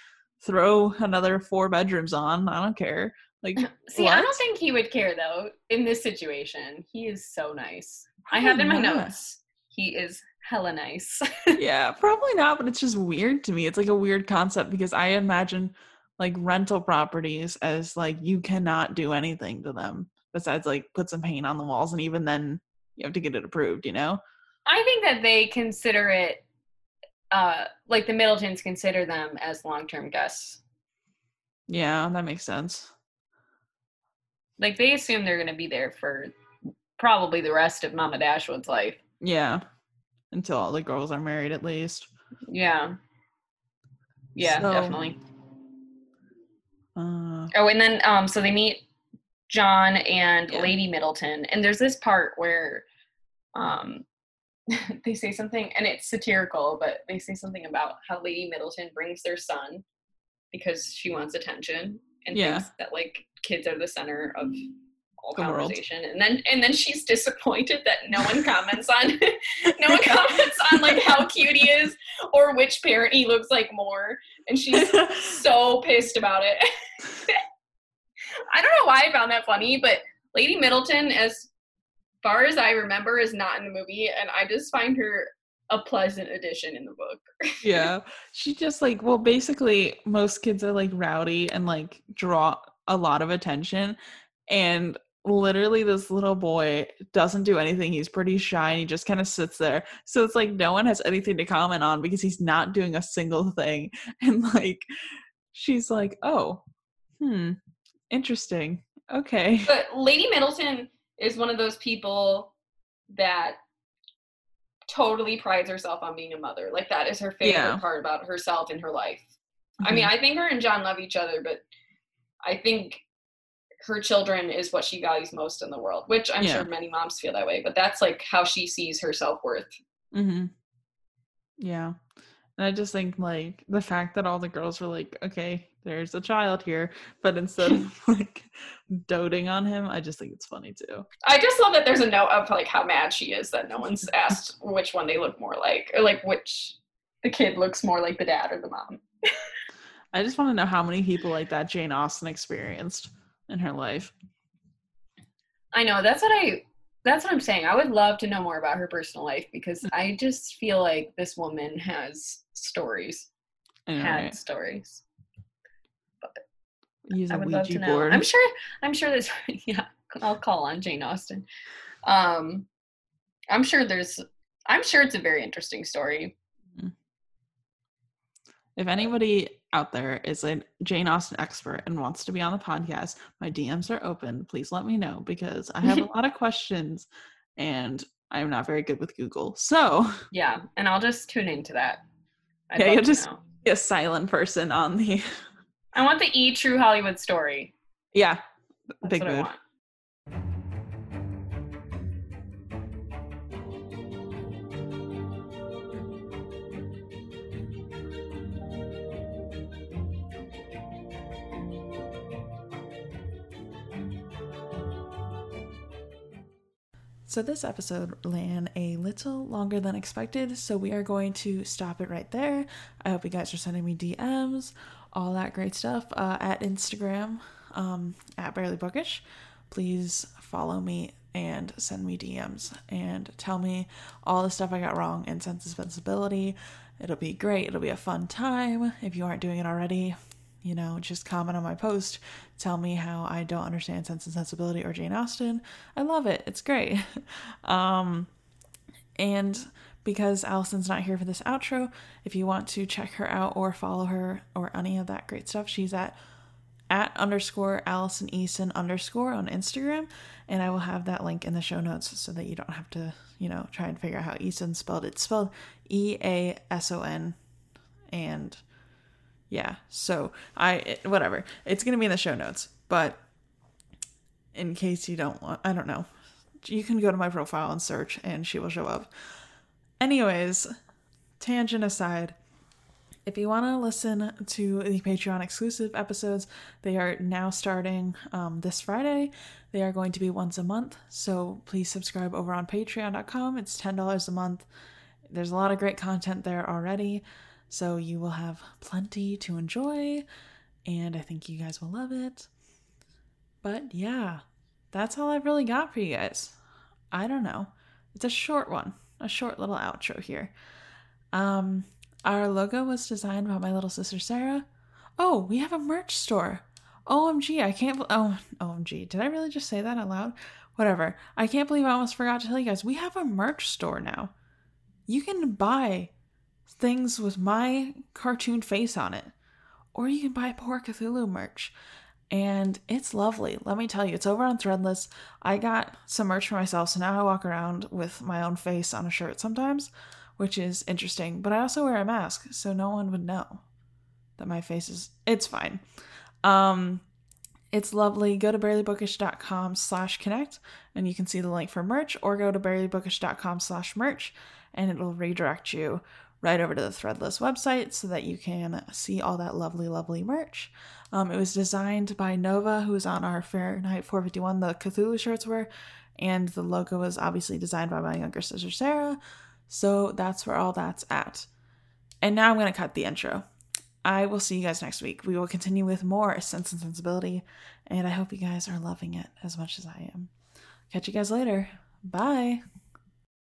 A: throw another four bedrooms on. I don't care. Like,
B: See, I don't think he would care though in this situation. He is so nice. I have in my
A: not.
B: notes. He is hella nice.
A: yeah, probably not, but it's just weird to me. It's like a weird concept because I imagine like rental properties as like you cannot do anything to them besides like put some paint on the walls and even then you have to get it approved, you know?
B: I think that they consider it uh like the Middletons consider them as long-term guests.
A: Yeah, that makes sense.
B: Like they assume they're going to be there for probably the rest of Mama Dashwood's life.
A: Yeah. Until all the girls are married at least.
B: Yeah. Yeah,
A: So-
B: definitely.
A: Uh
B: Oh, and then um so they meet John and
A: Yeah.
B: Lady Middleton and there's this part where um they say something and it's satirical, but they say something about how Lady Middleton brings their son because she wants attention and
A: Yeah.
B: thinks that like kids are the center of all
A: The world.
B: conversation. And then and then she's disappointed that no one comments on no one comments on like how cute he is or which parent he looks like more. And she's so pissed about it. I don't know why I found that funny, but Lady Middleton, as far as I remember, is not in the movie, and I just find her a pleasant addition in the book.
A: yeah. She just like well basically most kids are like rowdy and like draw a lot of attention and literally this little boy doesn't do anything. He's pretty shy and he just kind of sits there. So it's like no one has anything to comment on because he's not doing a single thing. And like she's like, "Oh, hmm, interesting. Okay."
B: But Lady Middleton is one of those people that totally prides herself on being a mother. Like that is her favorite
A: Yeah.
B: part about herself in her life. I mean,
A: Mhm.
B: I think her and John love each other, but I think her children is what she values most in the world, which I'm
A: Yeah.
B: sure many moms feel that way, but that's like how she sees her self worth.
A: Mm-hmm. Yeah. And I just think like the fact that all the girls were like, okay, there's a child here, but instead of like doting on him, I just think it's funny too.
B: I just love that there's a note of like how mad she is that no one's asked which one they look more like, or like which the kid looks more like the dad or the mom.
A: I just want to know how many people like that Jane Austen experienced in her life.
B: I know that's what I that's what I'm saying. I would love to know more about her personal life because I just feel like this woman has stories, had stories.
A: Use
B: I
A: a
B: would love to
A: Ouija
B: know.
A: board.
B: I'm sure. I'm sure there's. Yeah, I'll call on Jane Austen. Um, I'm sure there's. I'm sure it's a very interesting story.
A: If anybody out there is a Jane Austen expert and wants to be on the podcast, my DMs are open. Please let me know because I have a lot of questions and I'm not very good with Google. So,
B: Yeah, and I'll just tune into that. I'd
A: Yeah, you'll just-
B: know.
A: be a silent person on the
B: I want the E True Hollywood story.
A: yeah,
B: That's
A: big
B: what
A: So this episode ran a little longer than expected, so we are going to stop it right there. I hope you guys are sending me DMs, all that great stuff uh, at Instagram um, at barely bookish. Please follow me and send me DMs and tell me all the stuff I got wrong in Sense and Sensibility. It'll be great. It'll be a fun time. If you aren't doing it already, you know, just comment on my post. Tell me how I don't understand Sense and Sensibility or Jane Austen. I love it. It's great. um, and because Allison's not here for this outro, if you want to check her out or follow her or any of that great stuff, she's at at underscore Allison Eason underscore on Instagram, and I will have that link in the show notes so that you don't have to, you know, try and figure out how Eason spelled. It's spelled E A S O N, and yeah, so I it, whatever. It's gonna be in the show notes, but in case you don't want, I don't know, you can go to my profile and search, and she will show up. Anyways, tangent aside if you want to listen to the Patreon exclusive episodes, they are now starting um, this Friday. They are going to be once a month, so please subscribe over on patreon.com. It's $10 a month. There's a lot of great content there already, so you will have plenty to enjoy, and I think you guys will love it. But yeah, that's all I've really got for you guys. I don't know. It's a short one, a short little outro here. Um, our logo was designed by my little sister Sarah. Oh, we have a merch store. OMG, I can't. Oh, OMG. Did I really just say that out loud? Whatever. I can't believe I almost forgot to tell you guys. We have a merch store now. You can buy things with my cartoon face on it, or you can buy Poor Cthulhu merch. And it's lovely. Let me tell you, it's over on Threadless. I got some merch for myself, so now I walk around with my own face on a shirt sometimes which is interesting. But I also wear a mask, so no one would know that my face is. It's fine. Um, it's lovely. Go to barelybookish.com slash connect and you can see the link for merch, or go to barelybookish.com slash merch and it will redirect you right over to the Threadless website so that you can see all that lovely, lovely merch. Um, it was designed by Nova, who is on our Fahrenheit 451, the Cthulhu shirts were, and the logo was obviously designed by my younger sister Sarah. So that's where all that's at. And now I'm going to cut the intro. I will see you guys next week. We will continue with more Sense and Sensibility, and I hope you guys are loving it as much as I am. Catch you guys later. Bye.